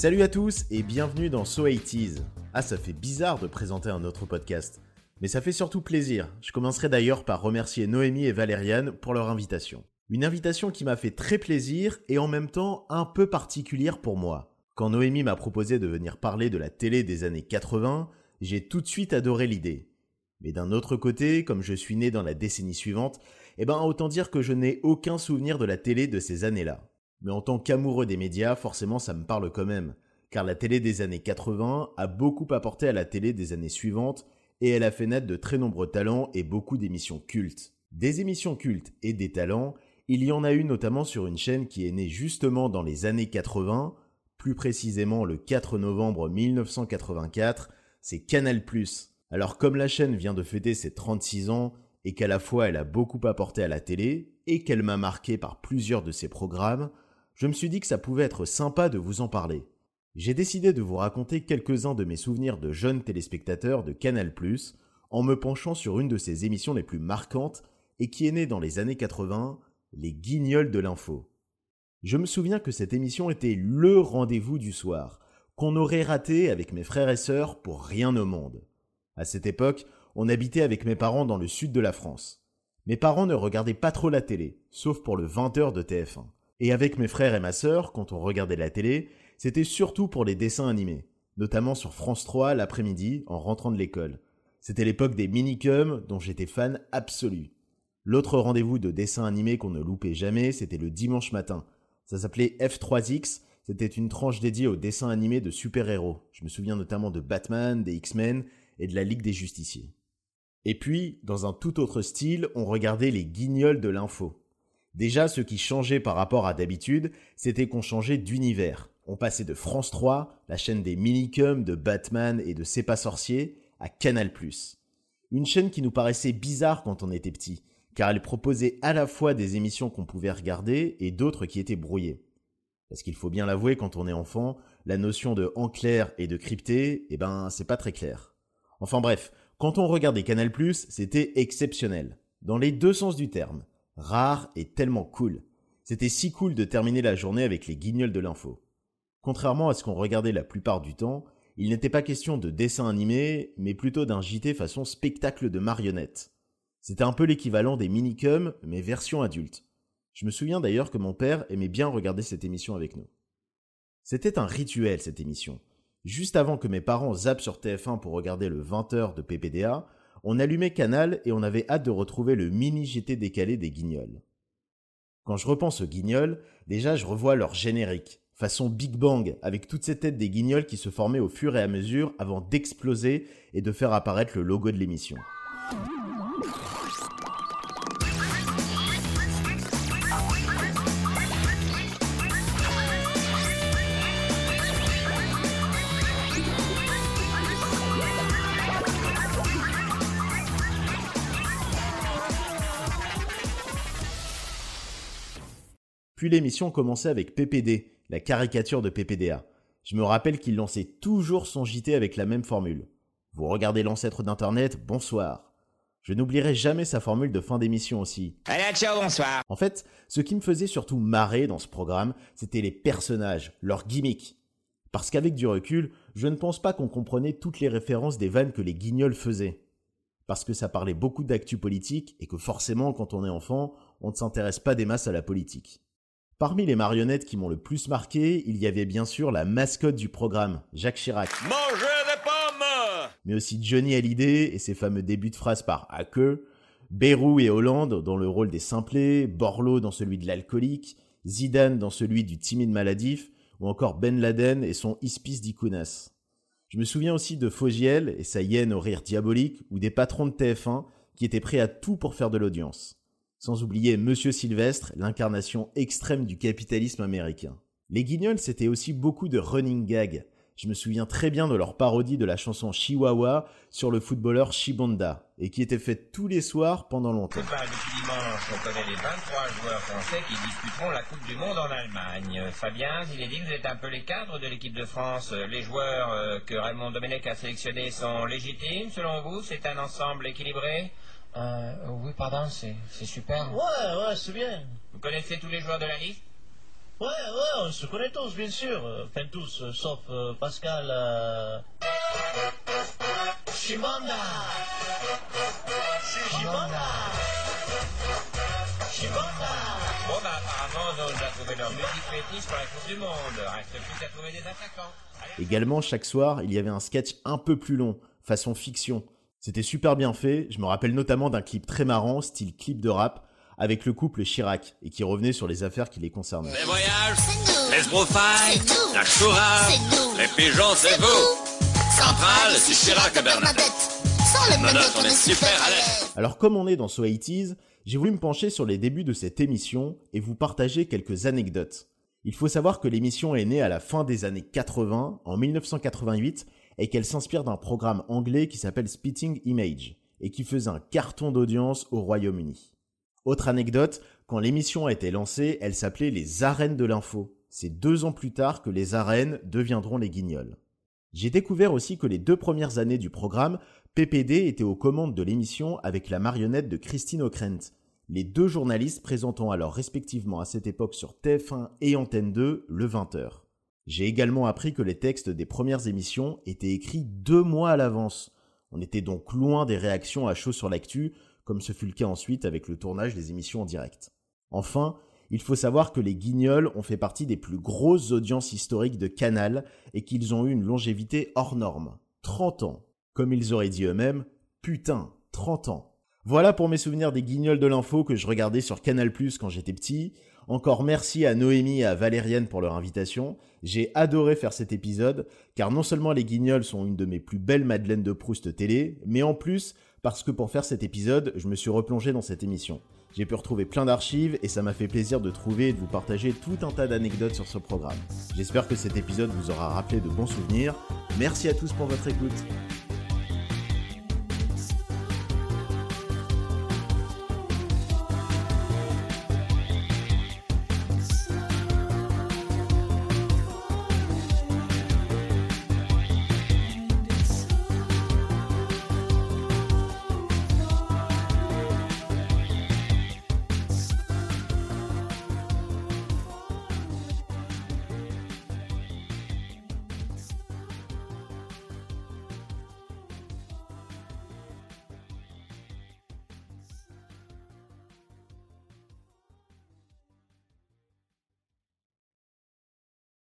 Salut à tous et bienvenue dans So 80s. Ah, ça fait bizarre de présenter un autre podcast, mais ça fait surtout plaisir. Je commencerai d'ailleurs par remercier Noémie et Valériane pour leur invitation. Une invitation qui m'a fait très plaisir et en même temps un peu particulière pour moi. Quand Noémie m'a proposé de venir parler de la télé des années 80, j'ai tout de suite adoré l'idée. Mais d'un autre côté, comme je suis né dans la décennie suivante, eh ben autant dire que je n'ai aucun souvenir de la télé de ces années-là. Mais en tant qu'amoureux des médias, forcément ça me parle quand même, car la télé des années 80 a beaucoup apporté à la télé des années suivantes, et elle a fait naître de très nombreux talents et beaucoup d'émissions cultes. Des émissions cultes et des talents, il y en a eu notamment sur une chaîne qui est née justement dans les années 80, plus précisément le 4 novembre 1984, c'est Canal+. Alors comme la chaîne vient de fêter ses 36 ans, et qu'à la fois elle a beaucoup apporté à la télé, et qu'elle m'a marqué par plusieurs de ses programmes, je me suis dit que ça pouvait être sympa de vous en parler. J'ai décidé de vous raconter quelques-uns de mes souvenirs de jeunes téléspectateurs de Canal+, en me penchant sur une de ses émissions les plus marquantes et qui est née dans les années 80, les Guignols de l'info. Je me souviens que cette émission était LE rendez-vous du soir, qu'on aurait raté avec mes frères et sœurs pour rien au monde. À cette époque, on habitait avec mes parents dans le sud de la France. Mes parents ne regardaient pas trop la télé, sauf pour le 20h de TF1. Et avec mes frères et ma sœur, quand on regardait la télé, c'était surtout pour les dessins animés, notamment sur France 3 l'après-midi en rentrant de l'école. C'était l'époque des minicums dont j'étais fan absolu. L'autre rendez-vous de dessins animés qu'on ne loupait jamais, c'était le dimanche matin. Ça s'appelait F3X, c'était une tranche dédiée aux dessins animés de super-héros. Je me souviens notamment de Batman, des X-Men et de la Ligue des Justiciers. Et puis, dans un tout autre style, on regardait les guignols de l'info. Déjà, ce qui changeait par rapport à d'habitude, c'était qu'on changeait d'univers. On passait de France 3, la chaîne des minicums, de Batman et de C'est pas sorcier, à Canal+. Une chaîne qui nous paraissait bizarre quand on était petit, car elle proposait à la fois des émissions qu'on pouvait regarder et d'autres qui étaient brouillées. Parce qu'il faut bien l'avouer, quand on est enfant, la notion de en clair et de crypté, eh ben, c'est pas très clair. Enfin bref, quand on regardait Canal+, c'était exceptionnel. Dans les deux sens du terme. Rare et tellement cool. C'était si cool de terminer la journée avec les guignols de l'info. Contrairement à ce qu'on regardait la plupart du temps, il n'était pas question de dessin animé, mais plutôt d'un JT façon spectacle de marionnettes. C'était un peu l'équivalent des minicums, mais version adulte. Je me souviens d'ailleurs que mon père aimait bien regarder cette émission avec nous. C'était un rituel cette émission. Juste avant que mes parents zappent sur TF1 pour regarder le 20h de PPDA, on allumait Canal et on avait hâte de retrouver le mini GT décalé des Guignols. Quand je repense aux Guignols, déjà je revois leur générique, façon Big Bang, avec toutes ces têtes des Guignols qui se formaient au fur et à mesure avant d'exploser et de faire apparaître le logo de l'émission. Puis l'émission commençait avec PPD, la caricature de PPDA. Je me rappelle qu'il lançait toujours son JT avec la même formule. Vous regardez l'ancêtre d'Internet, bonsoir. Je n'oublierai jamais sa formule de fin d'émission aussi. Allez, ciao, bonsoir. En fait, ce qui me faisait surtout marrer dans ce programme, c'était les personnages, leurs gimmicks. Parce qu'avec du recul, je ne pense pas qu'on comprenait toutes les références des vannes que les guignols faisaient. Parce que ça parlait beaucoup d'actu politique et que forcément, quand on est enfant, on ne s'intéresse pas des masses à la politique. Parmi les marionnettes qui m'ont le plus marqué, il y avait bien sûr la mascotte du programme, Jacques Chirac. Mangez des pommes Mais aussi Johnny Hallyday et ses fameux débuts de phrases par hacker, Bérou et Hollande dans le rôle des simplés, Borloo dans celui de l'alcoolique, Zidane dans celui du timide maladif, ou encore Ben Laden et son Ispis d'Ikunas. Je me souviens aussi de Fogiel et sa hyène au rire diabolique, ou des patrons de TF1 qui étaient prêts à tout pour faire de l'audience. Sans oublier Monsieur Sylvestre, l'incarnation extrême du capitalisme américain. Les Guignols, c'était aussi beaucoup de running gags. Je me souviens très bien de leur parodie de la chanson Chihuahua sur le footballeur Shibonda, et qui était faite tous les soirs pendant longtemps. depuis dimanche, on connaît les 23 joueurs français qui disputeront la Coupe du Monde en Allemagne. Fabien, que vous êtes un peu les cadres de l'équipe de France. Les joueurs euh, que Raymond Domenech a sélectionnés sont légitimes, selon vous? C'est un ensemble équilibré? Euh, oui, pardon, c'est super. Ouais, ouais, c'est bien. Vous connaissez tous les joueurs de la liste Ouais, ouais, on se connaît tous, bien sûr. Enfin, tous, euh, sauf euh, Pascal. Euh... Chimanda Chimanda Chimanda Bon, bah, apparemment, on a trouvé leur musique fétiche pour la Coupe du Monde. Reste plus qu'à trouver des attaquants. Allez. Également, chaque soir, il y avait un sketch un peu plus long, façon fiction. C'était super bien fait, je me rappelle notamment d'un clip très marrant, style clip de rap, avec le couple Chirac, et qui revenait sur les affaires qui les concernaient. Les voyages, les la les pigeons, c'est vous. Centrale, c'est Chirac Bernadette. Alors comme on est dans So 80s, j'ai voulu me pencher sur les débuts de cette émission et vous partager quelques anecdotes. Il faut savoir que l'émission est née à la fin des années 80, en 1988, et qu'elle s'inspire d'un programme anglais qui s'appelle Spitting Image, et qui faisait un carton d'audience au Royaume-Uni. Autre anecdote, quand l'émission a été lancée, elle s'appelait les arènes de l'info. C'est deux ans plus tard que les arènes deviendront les guignols. J'ai découvert aussi que les deux premières années du programme, PPD était aux commandes de l'émission avec la marionnette de Christine O'Krent, les deux journalistes présentant alors respectivement à cette époque sur TF1 et Antenne 2 le 20h. J'ai également appris que les textes des premières émissions étaient écrits deux mois à l'avance. On était donc loin des réactions à chaud sur l'actu, comme ce fut le cas ensuite avec le tournage des émissions en direct. Enfin, il faut savoir que les Guignols ont fait partie des plus grosses audiences historiques de Canal et qu'ils ont eu une longévité hors norme. 30 ans. Comme ils auraient dit eux-mêmes, putain, 30 ans. Voilà pour mes souvenirs des Guignols de l'info que je regardais sur Canal Plus quand j'étais petit. Encore merci à Noémie et à Valériane pour leur invitation. J'ai adoré faire cet épisode, car non seulement les Guignols sont une de mes plus belles Madeleines de Proust télé, mais en plus, parce que pour faire cet épisode, je me suis replongé dans cette émission. J'ai pu retrouver plein d'archives et ça m'a fait plaisir de trouver et de vous partager tout un tas d'anecdotes sur ce programme. J'espère que cet épisode vous aura rappelé de bons souvenirs. Merci à tous pour votre écoute.